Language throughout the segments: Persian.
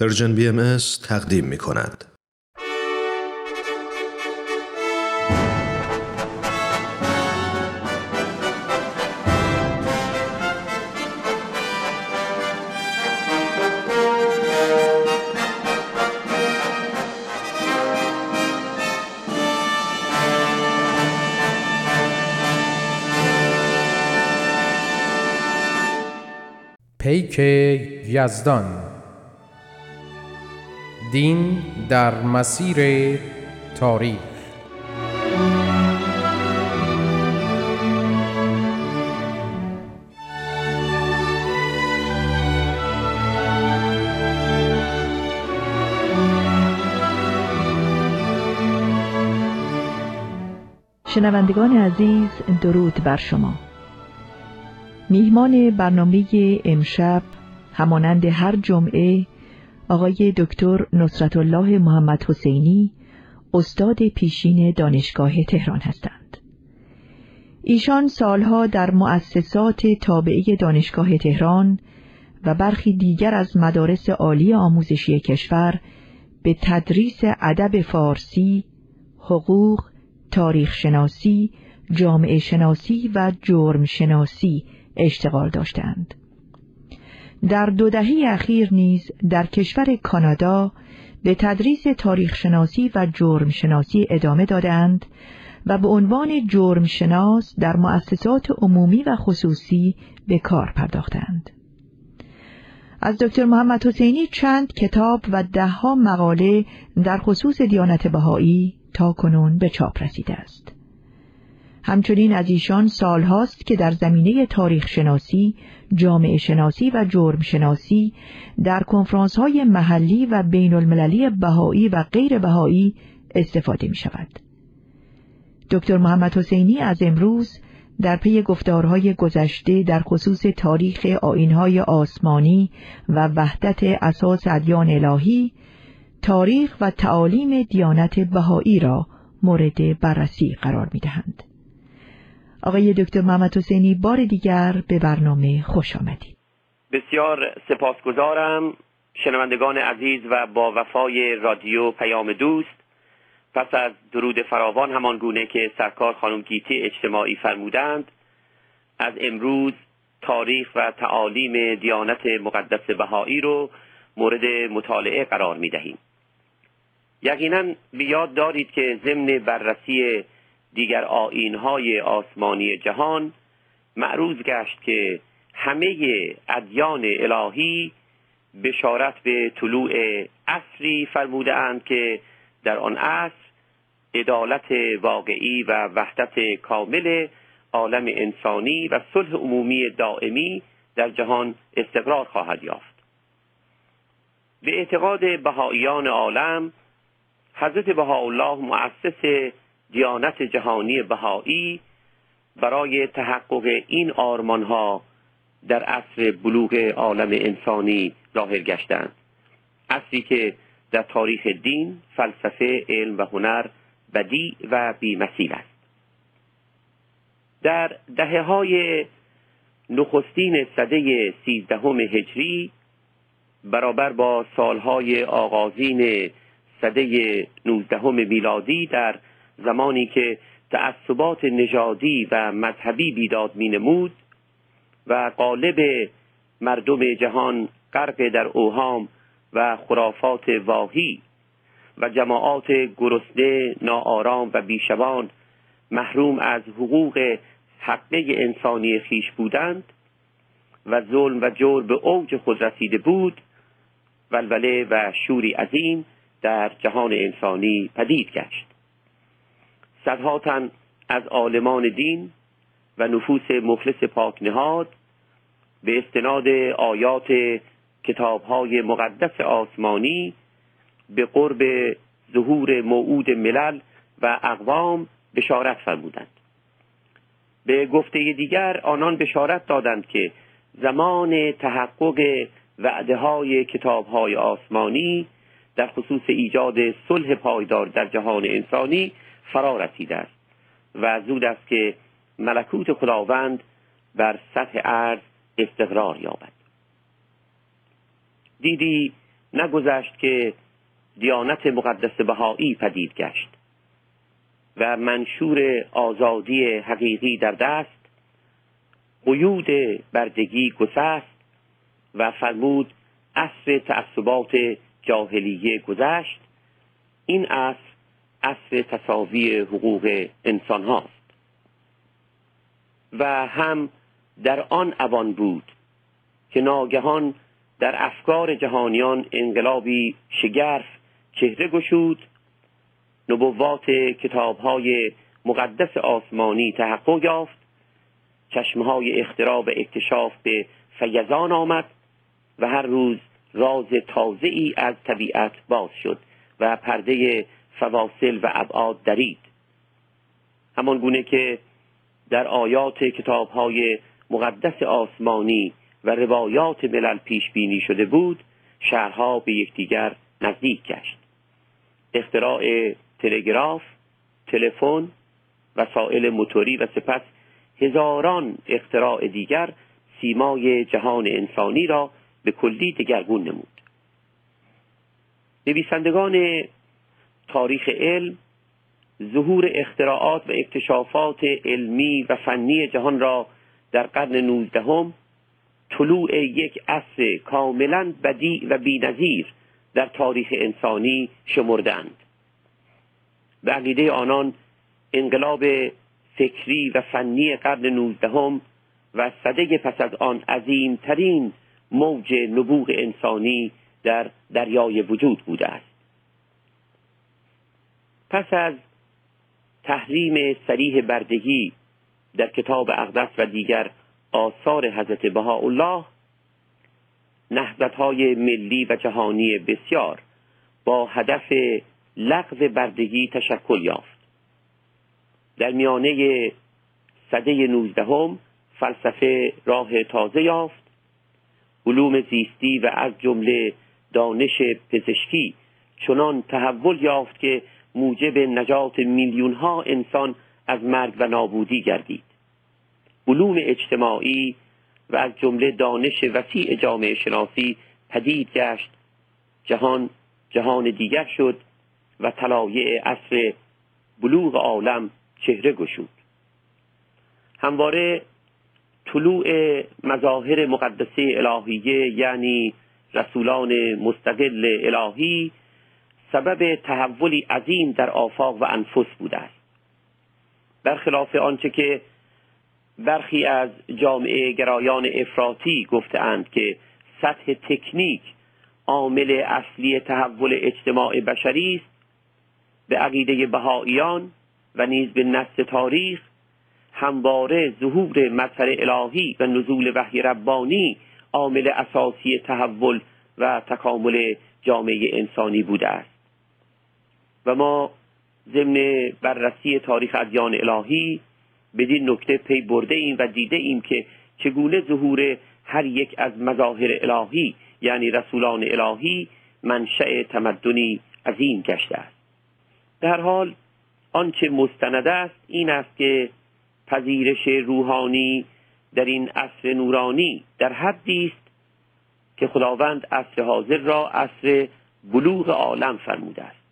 پرژن بی ام تقدیم می کند. پیک یزدان دین در مسیر تاریخ. شنوندگان عزیز درود بر شما. میهمان برنامه امشب همانند هر جمعه آقای دکتر نصرت الله محمد حسینی استاد پیشین دانشگاه تهران هستند. ایشان سالها در مؤسسات تابعه دانشگاه تهران و برخی دیگر از مدارس عالی آموزشی کشور به تدریس ادب فارسی، حقوق، تاریخ شناسی، جامعه شناسی و جرم شناسی اشتغال داشتند. در دو دهه اخیر نیز در کشور کانادا به تدریس تاریخ شناسی و جرم شناسی ادامه دادند و به عنوان جرم شناس در مؤسسات عمومی و خصوصی به کار پرداختند. از دکتر محمد حسینی چند کتاب و دهها مقاله در خصوص دیانت بهایی تا کنون به چاپ رسیده است. همچنین از ایشان سالهاست که در زمینه تاریخ شناسی، جامعه شناسی و جرم شناسی در کنفرانس های محلی و بین المللی بهایی و غیر بهایی استفاده می شود. دکتر محمد حسینی از امروز در پی گفتارهای گذشته در خصوص تاریخ آینهای آسمانی و وحدت اساس ادیان الهی، تاریخ و تعالیم دیانت بهایی را مورد بررسی قرار می دهند. آقای دکتر محمد حسینی بار دیگر به برنامه خوش آمدید. بسیار سپاسگزارم شنوندگان عزیز و با وفای رادیو پیام دوست. پس از درود فراوان همان گونه که سرکار خانم گیتی اجتماعی فرمودند از امروز تاریخ و تعالیم دیانت مقدس بهایی رو مورد مطالعه قرار می دهیم یقینا بیاد دارید که ضمن بررسی دیگر آینهای آسمانی جهان معروض گشت که همه ادیان الهی بشارت به طلوع عصری فرموده اند که در آن عصر عدالت واقعی و وحدت کامل عالم انسانی و صلح عمومی دائمی در جهان استقرار خواهد یافت. به اعتقاد بهاییان عالم حضرت بهاءالله مؤسس دیانت جهانی بهایی برای تحقق این آرمانها در عصر بلوغ عالم انسانی ظاهر گشتند. عصری که در تاریخ دین، فلسفه، علم و هنر بدی و بیمثیل است. در دهه های نخستین صده سیزدهم هجری برابر با سالهای آغازین صده نوزدهم میلادی در زمانی که تعصبات نژادی و مذهبی بیداد می نمود و قالب مردم جهان غرق در اوهام و خرافات واهی و جماعات گرسنه ناآرام و بیشبان محروم از حقوق حقه انسانی خیش بودند و ظلم و جور به اوج خود رسیده بود ولوله و شوری عظیم در جهان انسانی پدید گشت. صدها تن از عالمان دین و نفوس مخلص پاک نهاد به استناد آیات کتابهای مقدس آسمانی به قرب ظهور موعود ملل و اقوام بشارت فرمودند. به گفته دیگر آنان بشارت دادند که زمان تحقق وعده های کتاب های آسمانی در خصوص ایجاد صلح پایدار در جهان انسانی فرا رسیده است. و زود است که ملکوت خداوند بر سطح ارز استقرار یابد. دیدی نگذشت که دیانت مقدس بهایی پدید گشت و منشور آزادی حقیقی در دست قیود بردگی گسست و فرمود عصر تعصبات جاهلیه گذشت. این عصر عصر تصاوی حقوق انسان هاست و هم در آن اوان بود که ناگهان در افکار جهانیان انقلابی شگرف چهره گشود نبوات کتابهای مقدس آسمانی تحقق یافت چشمهای اختراع و اکتشاف به فیضان آمد و هر روز راز تازه ای از طبیعت باز شد و پرده فواصل و ابعاد درید همان گونه که در آیات کتابهای مقدس آسمانی و روایات ملل پیش بینی شده بود شهرها به یکدیگر نزدیک گشت. اختراع تلگراف تلفن وسایل موتوری و سپس هزاران اختراع دیگر سیمای جهان انسانی را به کلی دگرگون نمود. نویسندگان تاریخ علم ظهور اختراعات و اکتشافات علمی و فنی جهان را در قرن نوزدهم طلوع یک عصر کاملا بدی و بینظیر در تاریخ انسانی شمردند به عقیده آنان انقلاب فکری و فنی قرن نوزدهم و صده پس از آن عظیمترین موج نبوغ انسانی در دریای وجود بوده است. پس از تحریم سریح بردگی در کتاب اقدس و دیگر آثار حضرت بهاءالله نهضت های ملی و جهانی بسیار با هدف لغو بردگی تشکل یافت. در میانه صده نوزدهم فلسفه راه تازه یافت. علوم زیستی و از جمله دانش پزشکی چنان تحول یافت که موجب نجات میلیون ها انسان از مرگ و نابودی گردید. علوم اجتماعی و از جمله دانش وسیع جامعه شناسی پدید گشت. جهان جهان دیگر شد و طلایع عصر بلوغ عالم چهره گشود. همواره طلوع مظاهر مقدسه الهیه یعنی رسولان مستقل الهی سبب تحولی عظیم در آفاق و انفس بوده است. برخلاف آنچه که برخی از جامعه گرایان افراطی گفتهاند که سطح تکنیک عامل اصلی تحول اجتماع بشری است به عقیده بهاییان و نیز به نص تاریخ همواره ظهور مظهر الهی و نزول وحی ربانی عامل اساسی تحول و تکامل جامعه انسانی بوده است. و ما ضمن بررسی تاریخ ادیان الهی بدین نکته پی برده ایم و دیده ایم که چگونه ظهور هر یک از مظاهر الهی یعنی رسولان الهی منشأ تمدنی عظیم گشته است. در حال آنچه مستند است این است که پذیرش روحانی در این عصر نورانی در حدی است که خداوند عصر حاضر را عصر بلوغ عالم فرموده است.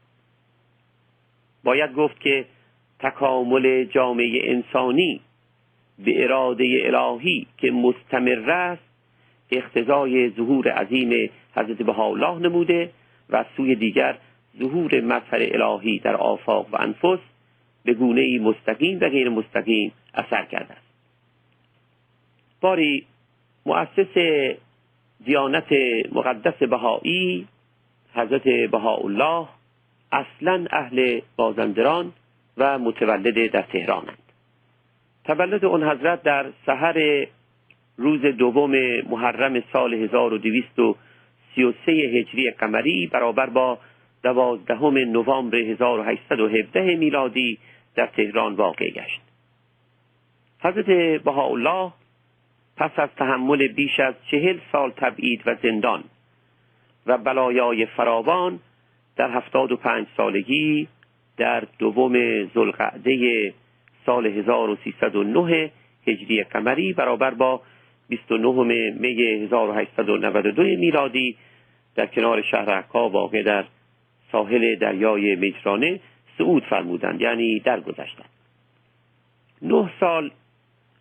باید گفت که تکامل جامعه انسانی به اراده الهی که مستمر است اختزای ظهور عظیم حضرت بهاءالله نموده و سوی دیگر ظهور مظهر الهی در آفاق و انفس به گونه مستقیم و غیر مستقیم اثر کرده است. باری مؤسس دیانت مقدس بهایی حضرت بهاءالله اصلا اهل بازندران و متولد در تهرانند تولد اون حضرت در سحر روز دوم محرم سال 1233 هجری قمری برابر با دوازدهم نوامبر 1817 میلادی در تهران واقع گشت. حضرت بهاءالله پس از تحمل بیش از چهل سال تبعید و زندان و بلایای فراوان در هفتاد و پنج سالگی در دوم زلقعده سال 1309 هجری قمری برابر با 29 می 1892 میلادی در کنار شهر عکا واقع در ساحل دریای مجرانه صعود فرمودند یعنی درگذشتند. نه سال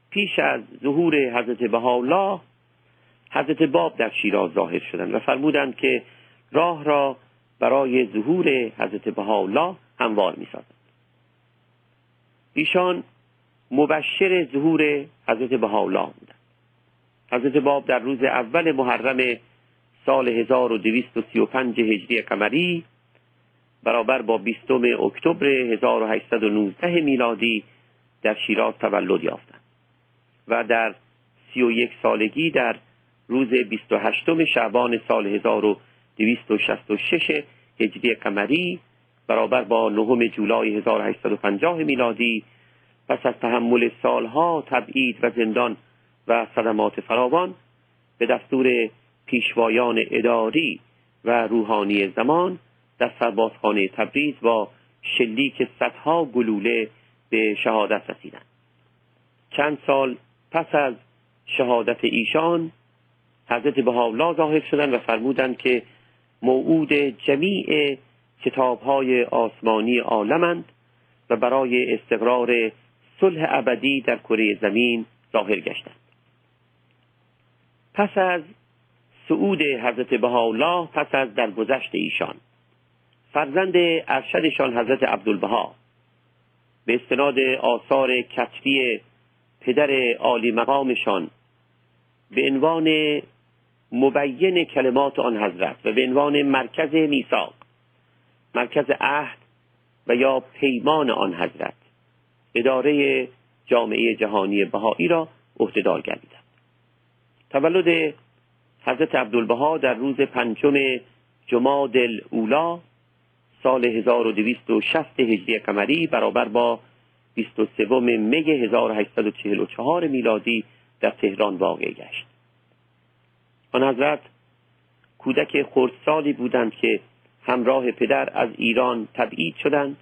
پیش از ظهور حضرت بهاءالله حضرت باب در شیراز ظاهر شدند و فرمودند که راه را برای ظهور حضرت بهاءالله هموار می‌سازند ایشان مبشر ظهور حضرت بهاءالله بودند. حضرت باب در روز اول محرم سال 1235 هجری قمری برابر با بیستم اکتبر 1819 میلادی در شیراز تولد یافتند و در سی و یک سالگی در روز 28 شعبان سال 1266 هجری قمری برابر با نهم جولای 1850 میلادی. پس از تحمل سالها تبعید و زندان و صدمات فراوان به دستور پیشوایان اداری و روحانی زمان در سربازخانه تبریز با شلیک صدها گلوله به شهادت رسیدند. چند سال پس از شهادت ایشان حضرت بهاءالله ظاهر شدند و فرمودند که موعود جمیع کتابهای آسمانی عالمند و برای استقرار صلح ابدی در کره زمین ظاهر گشتند. پس از صعود حضرت بهاءالله پس از درگذشت ایشان فرزند ارشدشان حضرت عبدالبها به استناد آثار کتبی پدر عالی مقامشان به عنوان مبین کلمات آن حضرت و به عنوان مرکز میثاق مرکز عهد و یا پیمان آن حضرت اداره جامعه جهانی بهایی را عهدهدار گردیدند. تولد حضرت عبدالبها در روز پنجم جماد اولا سال 1260 هجری قمری برابر با 23 می 1844 میلادی در تهران واقع گشت. آن حضرت کودک خردسالی بودند که همراه پدر از ایران تبعید شدند.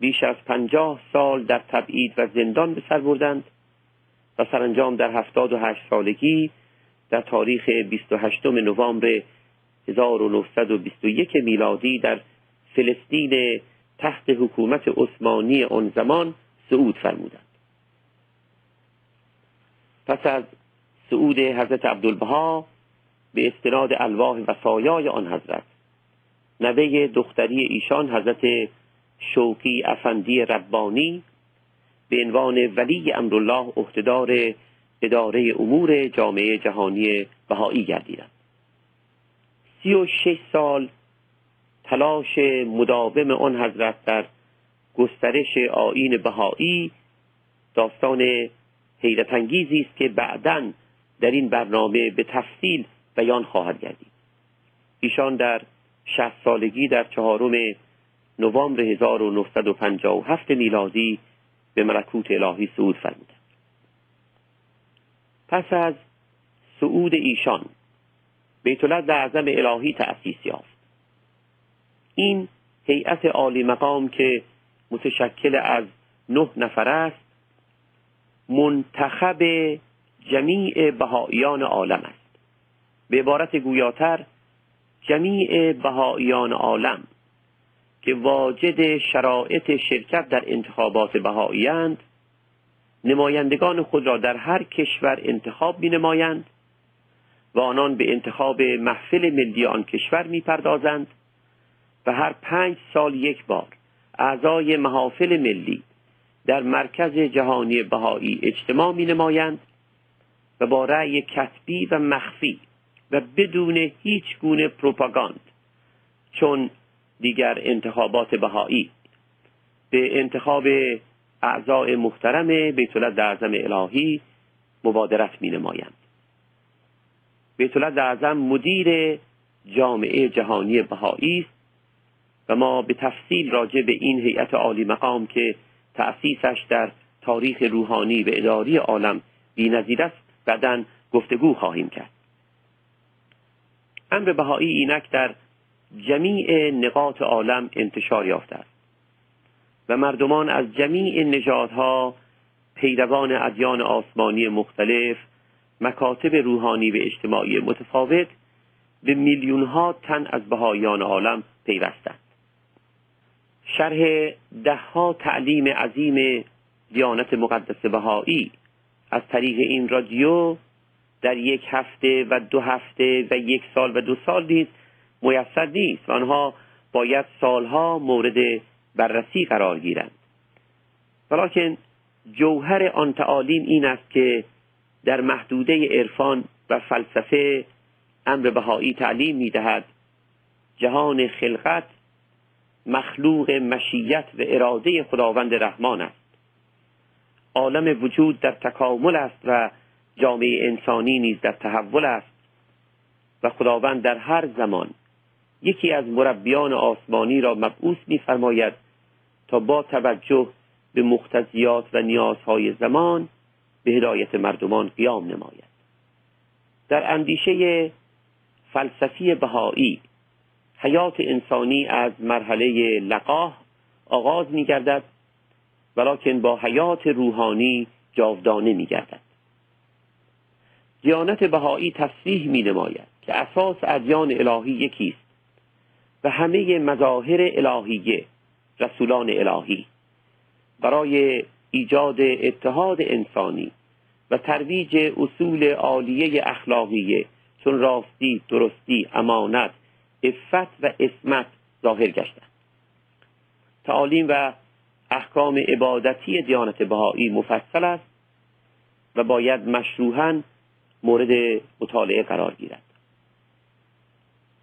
بیش از پنجاه سال در تبعید و زندان به سر بردند و سرانجام در هفتاد و هشت سالگی در تاریخ 28 نوامبر 1921 میلادی در فلسطین تحت حکومت عثمانی آن زمان صعود فرمودند. پس از صعود حضرت عبدالبها به استناد الواح و سایای آن حضرت. نوه دختری ایشان حضرت شوقی افندی ربانی به عنوان ولی امرالله عهدهدار اداره امور جامعه جهانی بهایی گردیدند. سی و شش سال تلاش مداوم آن حضرت در گسترش آین بهایی داستان حیرت انگیزی است که بعدا در این برنامه به تفصیل بیان خواهد گردید. ایشان در شهست سالگی در چهارم نوامبر 1957 میلادی به ملکوت الهی صعود فرمودند. پس از صعود ایشان بیت اعظم الهی تأسیس یافت. این هیئت عالی مقام که متشکل از نه نفر است منتخب جمیع بهاییان عالم است. به عبارت گویاتر جمیع بهاییان عالم که واجد شرایط شرکت در انتخابات بهاییند نمایندگان خود را در هر کشور انتخاب می نمایند و آنان به انتخاب محفل ملی آن کشور می پردازند و هر پنج سال یک بار اعضای محافل ملی در مرکز جهانی بهایی اجتماع می نمایند و با رأی کتبی و مخفی و بدون هیچ گونه پروپاگاند چون دیگر انتخابات بهایی. به انتخاب اعضای محترم بیت اعظم الهی مبادرت می نمایند بیت اعظم مدیر جامعه جهانی بهایی است و ما به تفصیل راجع به این هیئت عالی مقام که تأسیسش در تاریخ روحانی و اداری عالم بی‌نظیر است بعدا گفتگو خواهیم کرد. امر بهایی اینک در جمیع نقاط عالم انتشار یافته است و مردمان از جمیع نژادها پیروان ادیان آسمانی مختلف مکاتب روحانی و اجتماعی متفاوت به میلیون ها تن از بهایان عالم پیوستند. شرح دهها تعلیم عظیم دیانت مقدس بهایی از طریق این رادیو در یک هفته و دو هفته و یک سال و دو سال نیز میسر نیست و آنها باید سالها مورد بررسی قرار گیرند. ولیکن جوهر آن تعالیم این است که در محدوده عرفان و فلسفه امر بهایی تعلیم می‌دهد. جهان خلقت مخلوق مشیت و اراده خداوند رحمان است. عالم وجود در تکامل است و جامعه انسانی نیز در تحول است و خداوند در هر زمان یکی از مربیان آسمانی را مبعوث میفرماید تا با توجه به مقتضیات و نیازهای زمان به هدایت مردمان قیام نماید. در اندیشه فلسفی بهایی حیات انسانی از مرحله لقاه آغاز می ولیکن با حیات روحانی جاودانه می گردد دیانت بهایی تصریح می نماید که اساس ادیان الهی یکیست و همه مظاهر الهیه رسولان الهی برای ایجاد اتحاد انسانی و ترویج اصول عالیه اخلاقیه چون راستی، درستی، امانت، افت و اسمت ظاهر گشتند. تعالیم و احکام عبادتی دیانت بهایی مفصل است و باید مشروحا مورد مطالعه قرار گیرد.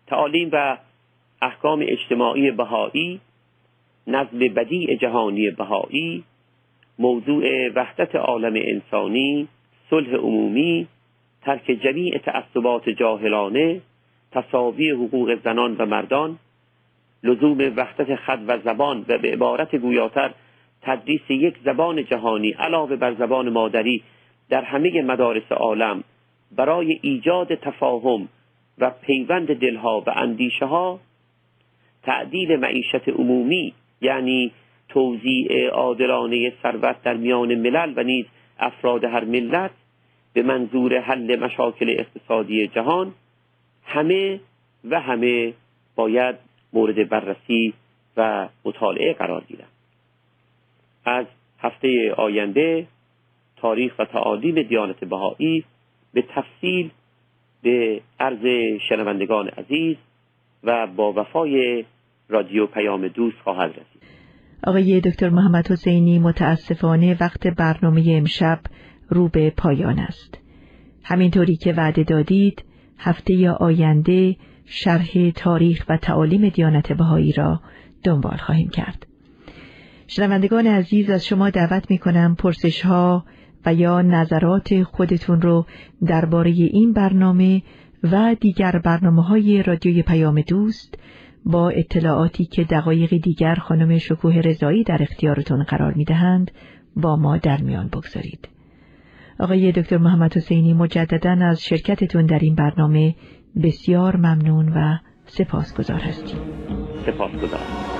تعالیم و احکام اجتماعی بهایی نظم بدیع جهانی بهایی موضوع وحدت عالم انسانی صلح عمومی ترک جمیع تعصبات جاهلانه تصاوی حقوق زنان و مردان لزوم وحدت خط و زبان و به عبارت گویاتر تدریس یک زبان جهانی علاوه بر زبان مادری در همه مدارس عالم برای ایجاد تفاهم و پیوند دلها و اندیشه ها تعدیل معیشت عمومی یعنی توزیع عادلانه ثروت در میان ملل و نیز افراد هر ملت به منظور حل مشاکل اقتصادی جهان همه و همه باید مورد بررسی و مطالعه قرار گیرند از هفته آینده تاریخ و تعالیم دیانت بهایی به تفصیل به عرض شنوندگان عزیز و با وفای رادیو پیام دوست خواهد رسید. آقای دکتر محمد حسینی متاسفانه وقت برنامه امشب رو به پایان است. همینطوری که وعده دادید هفته آینده شرح تاریخ و تعالیم دیانت بهایی را دنبال خواهیم کرد شنوندگان عزیز از شما دعوت می کنم پرسش ها و یا نظرات خودتون رو درباره این برنامه و دیگر برنامه های پیام دوست با اطلاعاتی که دقایق دیگر خانم شکوه رضایی در اختیارتون قرار می دهند با ما در میان بگذارید. آقای دکتر محمد حسینی مجددا از شرکتتون در این برنامه بسیار ممنون و سپاسگزار هستیم. سپاسگزارم.